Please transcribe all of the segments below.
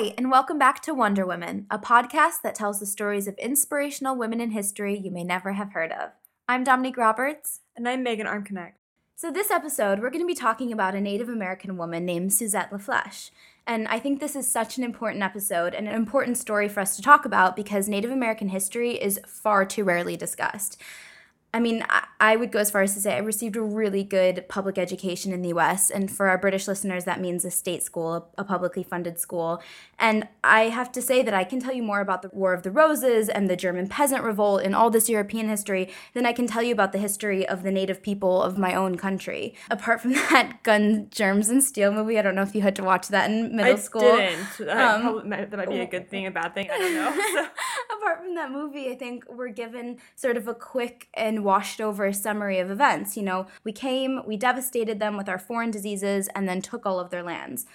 Hi, and welcome back to Wonder Women, a podcast that tells the stories of inspirational women in history you may never have heard of. I'm Dominique Roberts. And I'm Megan Armconnect. So, this episode, we're going to be talking about a Native American woman named Susette La Flesche. And I think this is such an important episode and an important story for us to talk about because Native American history is far too rarely discussed. I mean, I would go as far as to say I received a really good public education in the US. And for our British listeners, that means a state school, a publicly funded school. And I have to say that I can tell you more about the War of the Roses and the German Peasant Revolt and all this European history than I can tell you about the history of the native people of my own country. Apart from that Gun, Germs, and Steel movie, I don't know if you had to watch that in middle I school. didn't. Um, probably, that might be a good thing, a bad thing. I don't know. So. Apart from that movie, I think we're given sort of a quick and washed over a summary of events. You know, we came, we devastated them with our foreign diseases, and then took all of their lands.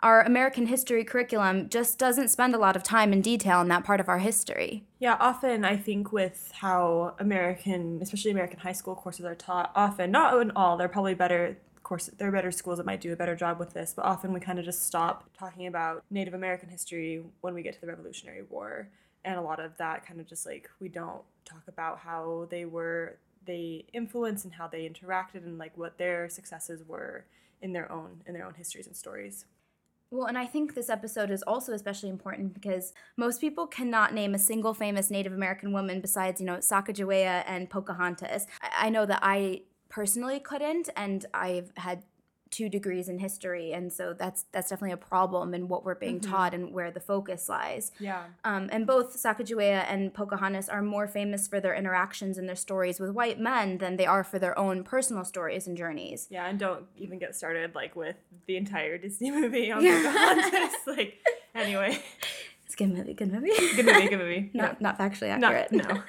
Our American history curriculum just doesn't spend a lot of time in detail in that part of our history. Yeah, often I think with how American, especially American high school courses are taught, often, not in all, they're probably better course there are better schools that might do a better job with this but often we kind of just stop talking about native american history when we get to the revolutionary war and a lot of that kind of just like we don't talk about how they were they influenced and how they interacted and like what their successes were in their own in their own histories and stories. Well, and I think this episode is also especially important because most people cannot name a single famous Native American woman besides, you know, Sacagawea and Pocahontas. I, I know that I personally couldn't, and I've had two degrees in history and so that's that's definitely a problem in what we're being mm-hmm. taught and where the focus lies. Yeah. Um, and both sacagawea and pocahontas are more famous for their interactions and their stories with white men than they are for their own personal stories and journeys. Yeah and don't even get started like with the entire disney movie on pocahontas like anyway. It's a good movie good movie. Good movie good movie. Not, not factually accurate. not, no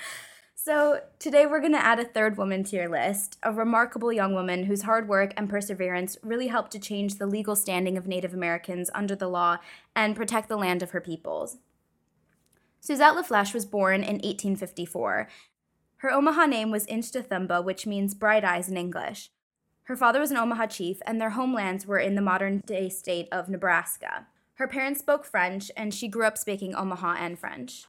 So, today we're going to add a third woman to your list, a remarkable young woman whose hard work and perseverance really helped to change the legal standing of Native Americans under the law and protect the land of her peoples. Susette La Flesche was born in 1854. Her Omaha name was Inshtatheamba, which means bright eyes in English. Her father was an Omaha chief, and their homelands were in the modern day state of Nebraska. Her parents spoke French, and she grew up speaking Omaha and French.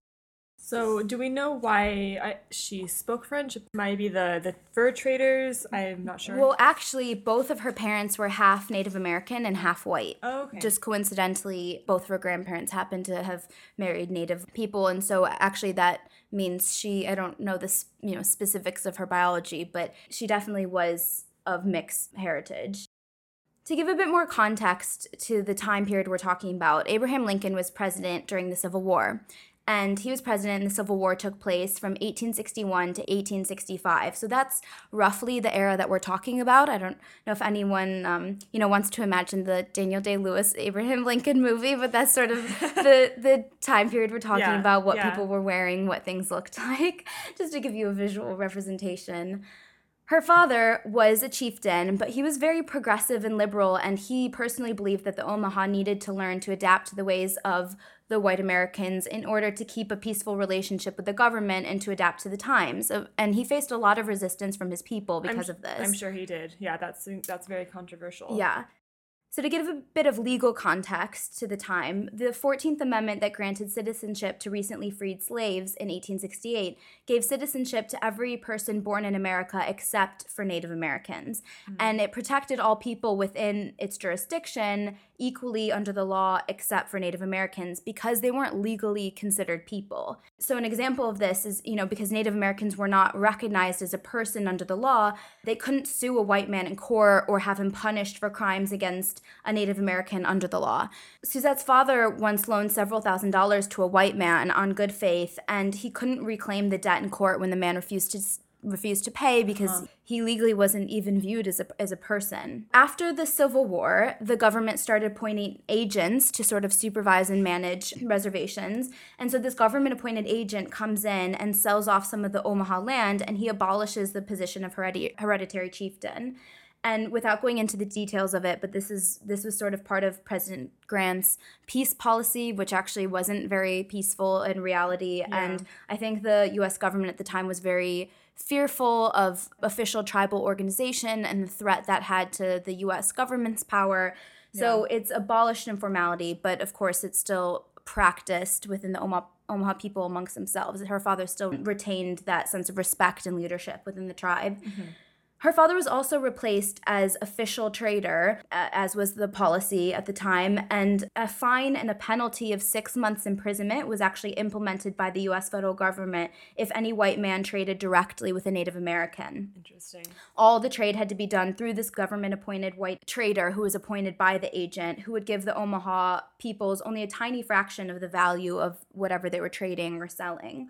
So, do we know why I, she spoke French? It might be the, the fur traders. I'm not sure. Well, actually, both of her parents were half Native American and half white. Oh, okay. Just coincidentally, both of her grandparents happened to have married Native people, and so actually that means she. I don't know the you know specifics of her biology, but she definitely was of mixed heritage. To give a bit more context to the time period we're talking about, Abraham Lincoln was president during the Civil War and he was president and the civil war took place from 1861 to 1865 so that's roughly the era that we're talking about. I don't know if anyone um, you know wants to imagine the daniel day-lewis abraham lincoln movie but that's sort of the the time period we're talking yeah, about what yeah. people were wearing what things looked like just to give you a visual representation. Her father was a chieftain, but he was very progressive and liberal, and he personally believed that the Omaha needed to learn to adapt to the ways of the white Americans in order to keep a peaceful relationship with the government and to adapt to the times. And he faced a lot of resistance from his people because I'm, of this. I'm sure he did. Yeah, that's that's very controversial. Yeah. So, to give a bit of legal context to the time, the 14th Amendment that granted citizenship to recently freed slaves in 1868 gave citizenship to every person born in America except for Native Americans. Mm-hmm. And it protected all people within its jurisdiction equally under the law except for Native Americans because they weren't legally considered people. So, an example of this is, you know, because Native Americans were not recognized as a person under the law, they couldn't sue a white man in court or have him punished for crimes against a Native American under the law. Susette's father once loaned several thousand dollars to a white man on good faith, and he couldn't reclaim the debt in court when the man refused to refused to pay because uh-huh. he legally wasn't even viewed as a, as a person. After the Civil War, the government started appointing agents to sort of supervise and manage reservations. And so this government appointed agent comes in and sells off some of the Omaha land and he abolishes the position of hereditary chieftain and without going into the details of it but this is this was sort of part of president grant's peace policy which actually wasn't very peaceful in reality yeah. and i think the us government at the time was very fearful of official tribal organization and the threat that had to the US government's power. So it's abolished in formality, but of course it's still practiced within the Omaha, Omaha people amongst themselves. Her father still retained that sense of respect and leadership within the tribe. Mm-hmm. Her father was also replaced as official trader, uh, as was the policy at the time, and a fine and a penalty of six months imprisonment was actually implemented by the US federal government if any white man traded directly with a Native American. Interesting. All the trade had to be done through this government appointed white trader who was appointed by the agent, who would give the Omaha peoples only a tiny fraction of the value of whatever they were trading or selling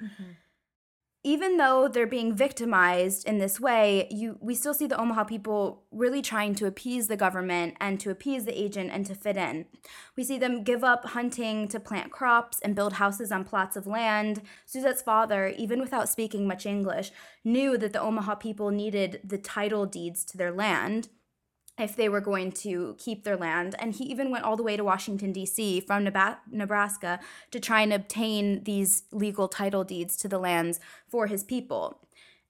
even though they're being victimized in this way, you we still see the Omaha people really trying to appease the government and to appease the agent and to fit in. We see them give up hunting to plant crops and build houses on plots of land. Susette's father, even without speaking much English, knew that the Omaha people needed the title deeds to their land if they were going to keep their land. And he even went all the way to Washington, D.C. from Nebraska to try and obtain these legal title deeds to the lands for his people.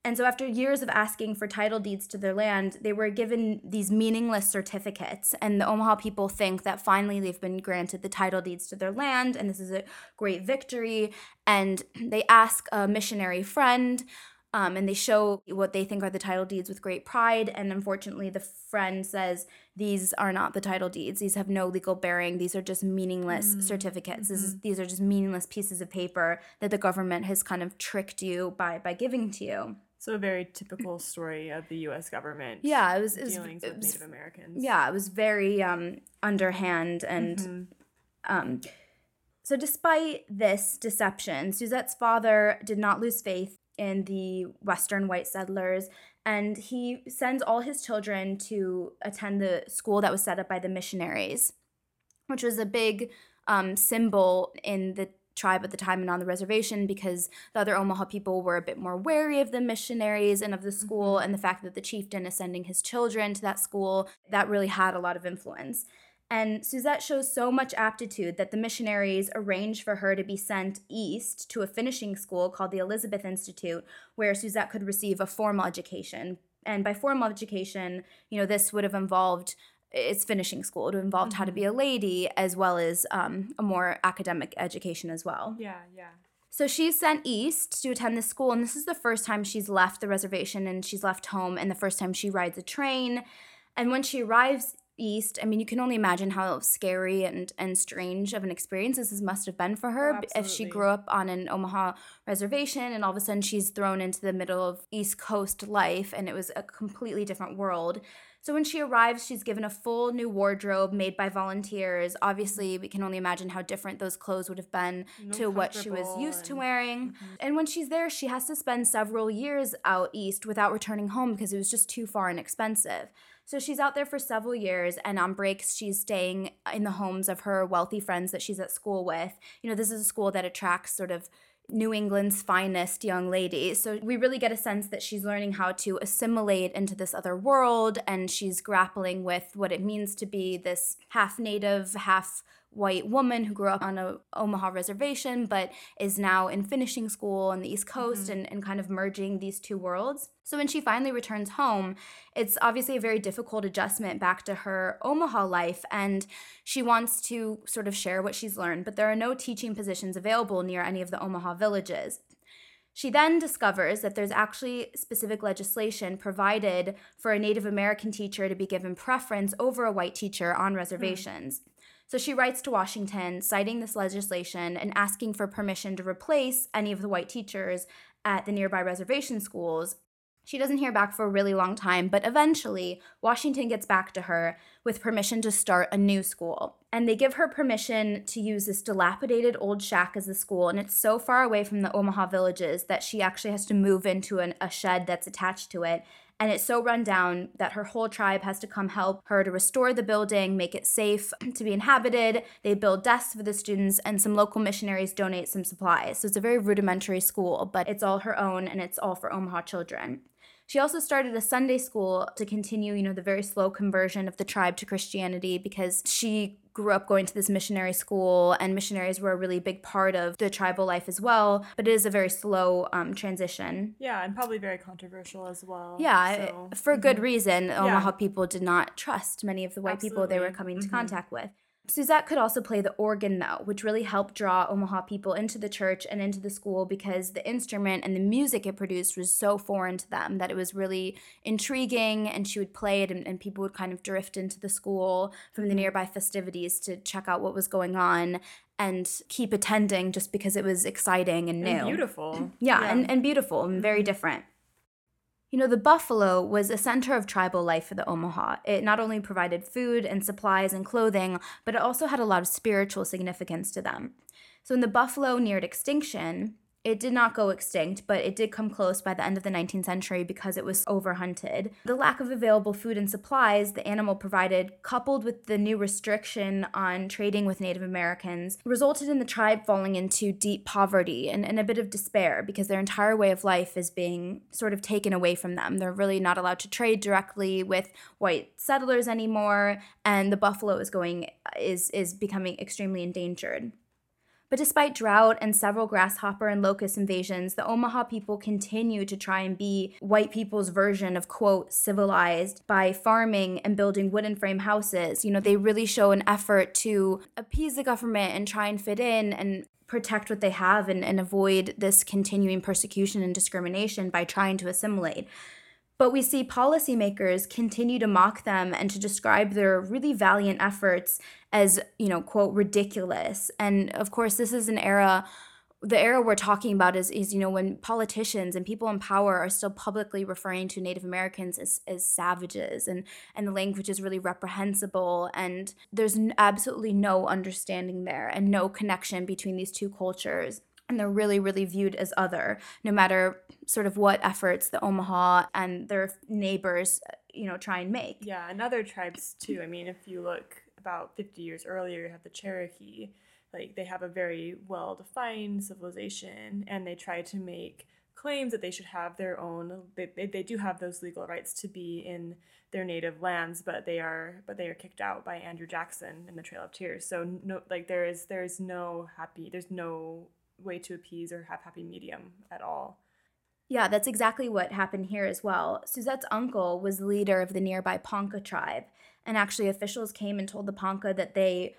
And so, after years of asking for title deeds to their land, they were given these meaningless certificates. And the Omaha people think that finally they've been granted the title deeds to their land, and this is a great victory. And they ask a missionary friend um, and they show what they think are the title deeds with great pride. And unfortunately, the friend says, These are not the title deeds. These have no legal bearing. These are just meaningless mm-hmm. certificates. Is, these are just meaningless pieces of paper that the government has kind of tricked you by, by giving to you. So a very typical story of the U.S. government. Yeah, it was, it was dealings it with Native Americans. Yeah, it was very um, underhand and. Mm-hmm. Um, so, despite this deception, Susette's father did not lose faith in the Western white settlers. And he sends all his children to attend the school that was set up by the missionaries, which was a big um, symbol in the tribe at the time and on the reservation because the other Omaha people were a bit more wary of the missionaries and of the school, mm-hmm. and the fact that the chieftain is sending his children to that school, that really had a lot of influence. And Susette shows so much aptitude that the missionaries arrange for her to be sent east to a finishing school called the Elizabeth Institute, where Susette could receive a formal education. And by formal education, you know, this would have involved its finishing school. It would have involved mm-hmm. how to be a mm-hmm. lady as well as um, a more academic education as well. Yeah, yeah. So she's sent east to attend this school, and this is the first time she's left the reservation and she's left home, and the first time she rides a train. And when she arrives east i mean you can only imagine how scary and and strange of an experience this must have been for her oh, if she grew up on an omaha reservation and all of a sudden she's thrown into the middle of east coast life and it was a completely different world. So when she arrives she's given a full new wardrobe made by volunteers. Obviously we can only imagine how different those clothes would have been no to what she was used and, to wearing. Mm-hmm. and when she's there she has to spend several years out east without returning home because it was just too far and expensive so she's out there for several years, and on breaks, she's staying in the homes of her wealthy friends that she's at school with. You know, this is a school that attracts sort of New England's finest young ladies. So we really get a sense that she's learning how to assimilate into this other world and she's grappling with what it means to be this half native, half white woman who grew up on a Omaha reservation but is now in finishing school on the East Coast mm-hmm. and, and kind of merging these two worlds. So when she finally returns home, it's obviously a very difficult adjustment back to her Omaha life and she wants to sort of share what she's learned, but there are no teaching positions available near any of the Omaha villages. She then discovers that there's actually specific legislation provided for a Native American teacher to be given preference over a white teacher on hmm. reservations. Mm. So she writes to Washington citing this legislation and asking for permission to replace any of the white teachers at the nearby reservation schools. She doesn't hear back for a really long time, but eventually, Washington gets back to her with permission to start a new school. And they give her permission to use this dilapidated old shack as the school, and it's so far away from the Omaha villages that she actually has to move into an, a shed that's attached to it and it's so run down that her whole tribe has to come help her to restore the building, make it safe to be inhabited. They build desks for the students, and some local missionaries donate some supplies. So it's a very rudimentary school, but it's all her own and it's all for Omaha children. She also started a Sunday school to continue, you know, the very slow conversion of the tribe to Christianity because she grew up going to this missionary school, and missionaries were a really big part of the tribal life as well. But it is a very slow um, transition. Yeah, and probably very controversial as well. Yeah, so. for good mm-hmm. reason. Omaha yeah. people did not trust many of the white Absolutely. people they were coming mm-hmm. into contact with. Susette could also play the organ, though, which really helped draw Omaha people into the church and into the school because the instrument and the music it produced was so foreign to them that it was really intriguing. And she would play it, and, and people would kind of drift into the school from the nearby festivities to check out what was going on and keep attending just because it was exciting and new. And beautiful. Yeah, And, and beautiful and very mm-hmm. different. You know, the buffalo was a center of tribal life for the Omaha. It not only provided food and supplies and clothing, but it also had a lot of spiritual significance to them. So when the buffalo neared extinction, it did not go extinct, but it did come close by the end of the 19th century because it was overhunted. The lack of available food and supplies the animal provided, coupled with the new restriction on trading with Native Americans, resulted in the tribe falling into deep poverty and, and a bit of despair because their entire way of life is being sort of taken away from them. They're really not allowed to trade directly with white settlers anymore, and the buffalo is going is is becoming extremely endangered. But despite drought and several grasshopper and locust invasions, the Omaha people continue to try and be white people's version of, quote, civilized by farming and building wooden frame houses. You know, they really show an effort to appease the government and try and fit in and protect what they have and, and avoid this continuing persecution and discrimination by trying to assimilate. But we see policymakers continue to mock them and to describe their really valiant efforts as, you know, quote, ridiculous. And of course, this is an era the era we're talking about is, is you know when politicians and people in power are still publicly referring to Native Americans as, as savages and and the language is really reprehensible and there's absolutely no understanding there and no connection between these two cultures and they're really really viewed as other no matter sort of what efforts the omaha and their neighbors uh, you know try and make. Yeah and other tribes too. I mean if you look about 50 years earlier you have the cherokee. Like they have a very well defined civilization and they try to make claims that they should have their own they, they, they do have those legal rights to be in their native lands but they are but they are kicked out by andrew jackson in the trail of tears. So no like there is there is no happy there's no way to appease or have happy medium at all. Yeah, that's exactly what happened here as well. Susette's uncle was the leader of the nearby Ponca tribe, and actually officials came and told the Ponca that they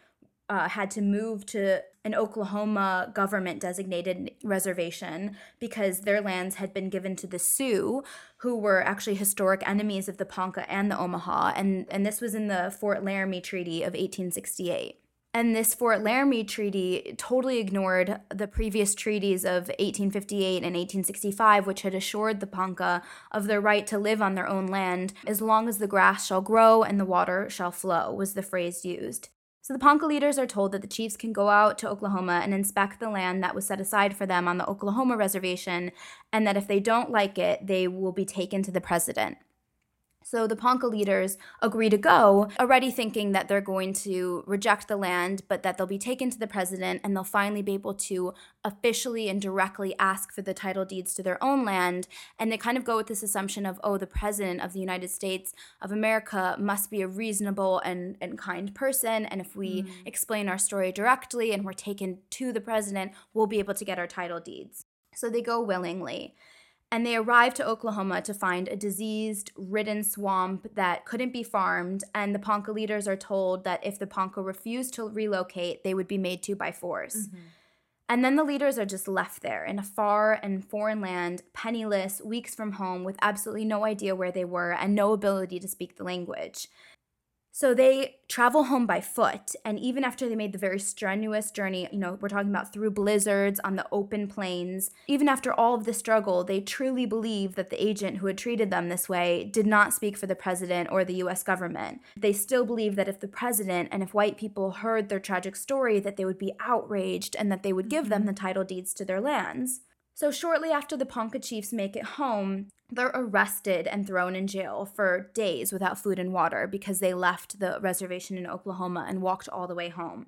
uh, had to move to an Oklahoma government designated reservation because their lands had been given to the Sioux, who were actually historic enemies of the Ponca and the Omaha, and, and this was in the Fort Laramie Treaty of 1868. And this Fort Laramie Treaty totally ignored the previous treaties of 1858 and 1865, which had assured the Ponca of their right to live on their own land as long as the grass shall grow and the water shall flow, was the phrase used. So the Ponca leaders are told that the chiefs can go out to Oklahoma and inspect the land that was set aside for them on the Oklahoma reservation, and that if they don't like it, they will be taken to the president. So the Ponca leaders agree to go, already thinking that they're going to reject the land, but that they'll be taken to the president and they'll finally be able to officially and directly ask for the title deeds to their own land. And they kind of go with this assumption of, oh, the president of the United States of America must be a reasonable and, and kind person. And if we mm. explain our story directly and we're taken to the president, we'll be able to get our title deeds. So they go willingly and they arrived to Oklahoma to find a diseased, ridden swamp that couldn't be farmed. And the Ponca leaders are told that if the Ponca refused to relocate, they would be made to by force. Mm-hmm. And then the leaders are just left there in a far and foreign land, penniless, weeks from home, with absolutely no idea where they were and no ability to speak the language. So they travel home by foot. And even after they made the very strenuous journey, you know, we're talking about through blizzards on the open plains, even after all of the struggle, they truly believe that the agent who had treated them this way did not speak for the president or the US government. They still believe that if the president and if white people heard their tragic story, that they would be outraged and that they would give them mm-hmm. the title deeds to their lands. So, shortly after the Ponca chiefs make it home, they're arrested and thrown in jail for days without food and water because they left the reservation in Oklahoma and walked all the way home.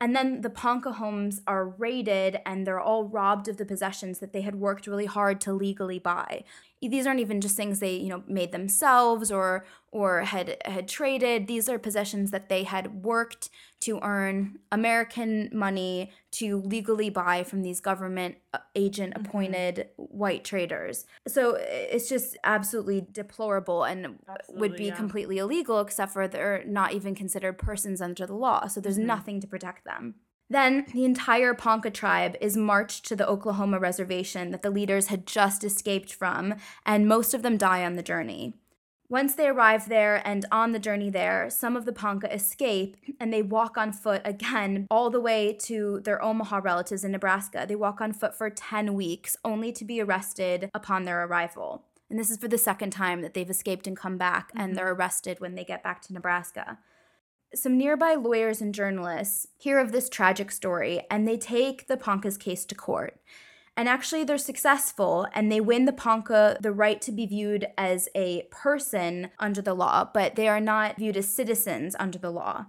And then the Ponca homes are raided and they're all robbed of the possessions that they had worked really hard to legally buy. These aren't even just things they you know made themselves or or had had traded these are possessions that they had worked to earn american money to legally buy from these government uh, agent appointed mm-hmm. white traders so it's just absolutely deplorable and absolutely, would be yeah. completely illegal except for they're not even considered persons under the law so there's mm-hmm. nothing to protect them then the entire Ponca tribe is marched to the Oklahoma reservation that the leaders had just escaped from, and most of them die on the journey. Once they arrive there and on the journey there, some of the Ponca escape and they walk on foot again all the way to their Omaha relatives in Nebraska. They walk on foot for 10 weeks, only to be arrested upon their arrival. And this is for the second time that they've escaped and come back, and mm-hmm. they're arrested when they get back to Nebraska some nearby lawyers and journalists hear of this tragic story and they take the Ponca's case to court. And actually, they're successful and they win the Ponca the right to be viewed as a person under the law, but they are not viewed as citizens under the law.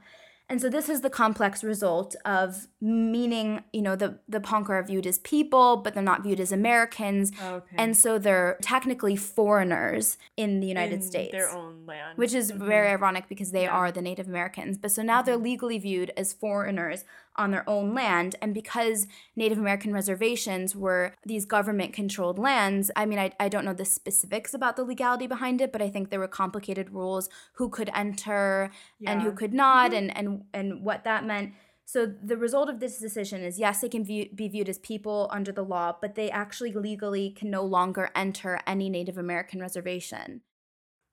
And so this is the complex result of meaning, you know, the, the Ponca are viewed as people, but they're not viewed as Americans. Okay. And so they're technically foreigners in the United in States. Their own land. Which is mm-hmm. very ironic because they yeah. are the Native Americans. But so now mm-hmm. they're legally viewed as foreigners on their own land. And because Native American reservations were these government controlled lands, I mean, I, I don't know the specifics about the legality behind it, but I think there were complicated rules who could enter yeah. and who could not, mm-hmm. and, and, and what that meant. So the result of this decision is yes, they can view, be viewed as people under the law, but they actually legally can no longer enter any Native American reservation.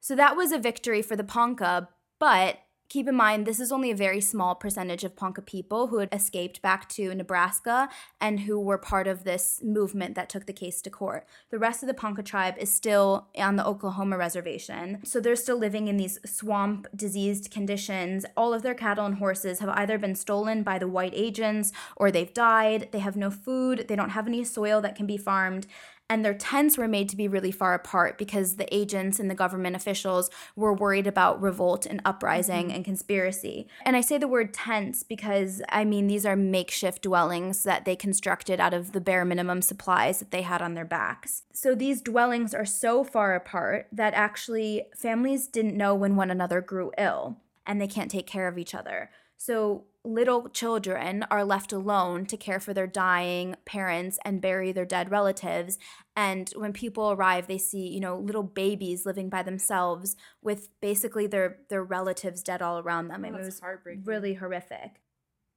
So that was a victory for the Ponca, but Keep in mind, this is only a very small percentage of Ponca people who had escaped back to Nebraska and who were part of this movement that took the case to court. The rest of the Ponca tribe is still on the Oklahoma reservation. So they're still living in these swamp diseased conditions. All of their cattle and horses have either been stolen by the white agents or they've died. They have no food, they don't have any soil that can be farmed and their tents were made to be really far apart because the agents and the government officials were worried about revolt and uprising mm-hmm. and conspiracy. And I say the word tents because I mean these are makeshift dwellings that they constructed out of the bare minimum supplies that they had on their backs. So these dwellings are so far apart that actually families didn't know when one another grew ill and they can't take care of each other. So little children are left alone to care for their dying parents and bury their dead relatives and when people arrive they see you know little babies living by themselves with basically their their relatives dead all around them oh, it was heartbreaking. really horrific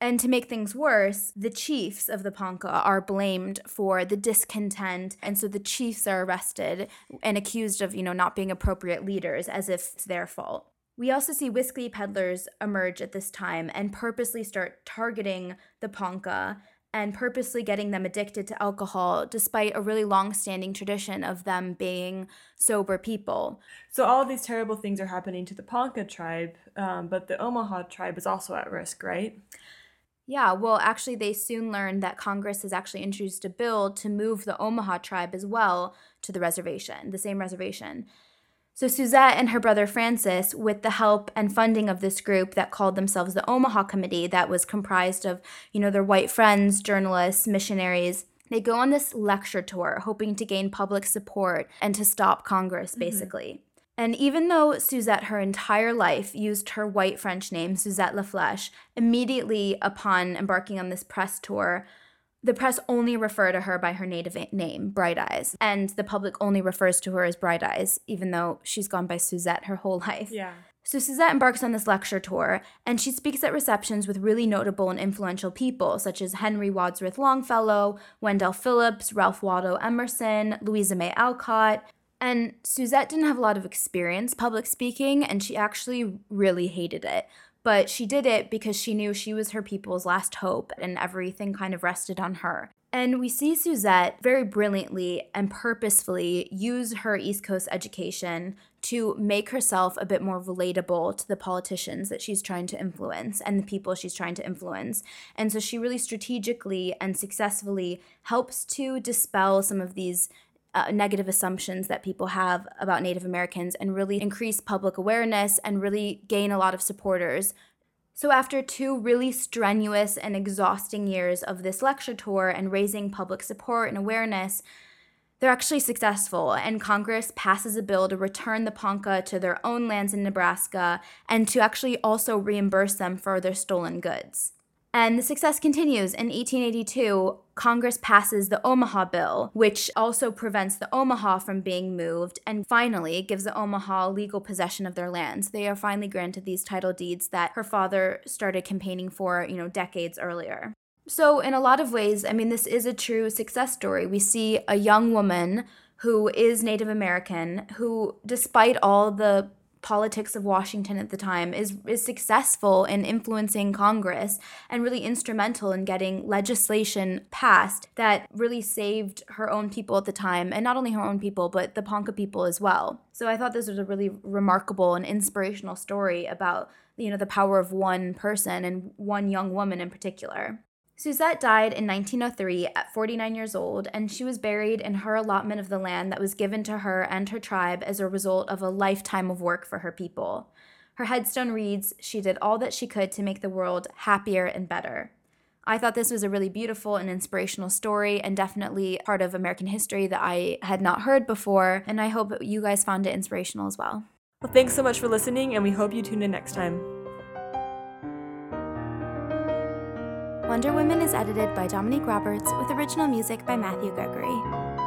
and to make things worse, the chiefs of the Ponca are blamed for the discontent. And so the chiefs are arrested and accused of, you know, not being appropriate leaders as if it's their fault. We also see whiskey peddlers emerge at this time and purposely start targeting the Ponca and purposely getting them addicted to alcohol despite a really long-standing tradition of them being sober people. So all these terrible things are happening to the Ponca tribe, um, but the Omaha tribe is also at risk, right? Yeah, well, actually, they soon learned that Congress has actually introduced a bill to move the Omaha tribe as well to the reservation, the same reservation. So Susette and her brother Francis, with the help and funding of this group that called themselves the Omaha Committee, that was comprised of, you know, their white friends, journalists, missionaries, they go on this lecture tour hoping to gain public support and to stop Congress, mm-hmm. basically. Mm-hmm. And even though Susette, her entire life, used her white French name, Susette La Flesche, immediately upon embarking on this press tour, the press only refer to her by her native name, Bright Eyes, and the public only refers to her as Bright Eyes, even though she's gone by Susette her whole life. Yeah. So Susette embarks on this lecture tour, and she speaks at receptions with really notable and influential people, such as Henry Wadsworth Longfellow, Wendell Phillips, Ralph Waldo Emerson, Louisa May Alcott. And Susette didn't have a lot of experience public speaking, and she actually really hated it but she did it because she knew she was her people's last hope and everything kind of rested on her. And we see Susette very brilliantly and purposefully use her East Coast education to make herself a bit more relatable to the politicians that she's trying to influence and the people she's trying to influence. And so she really strategically and successfully helps to dispel some of these uh, negative assumptions that people have about Native Americans and really increase public awareness and really gain a lot of supporters. So, after two really strenuous and exhausting years of this lecture tour and raising public support and awareness, they're actually successful, and Congress passes a bill to return the Ponca to their own lands in Nebraska and to actually also reimburse them for their stolen goods. And the success continues. In 1882, Congress passes the Omaha Bill, which also prevents the Omaha from being moved and finally gives the Omaha legal possession of their lands. They are finally granted these title deeds that her father started campaigning for, you know, decades earlier. So, in a lot of ways, I mean, this is a true success story. We see a young woman who is Native American, who, despite all the politics of Washington at the time, is, is successful in influencing Congress and really instrumental in getting legislation passed that really saved her own people at the time, and not only her own people, but the Ponca people as well. So I thought this was a really remarkable and inspirational story about you know the power of one person and one young woman in particular. Susette died in 1903 at 49 years old, and she was buried in her allotment of the land that was given to her and her tribe as a result of a lifetime of work for her people. Her headstone reads, She did all that she could to make the world happier and better. I thought this was a really beautiful and inspirational story, and definitely part of American history that I had not heard before, and I hope you guys found it inspirational as well. Well, thanks so much for listening, and we hope you tune in next time. Wonder Women is edited by Dominique Roberts with original music by Matthew Gregory.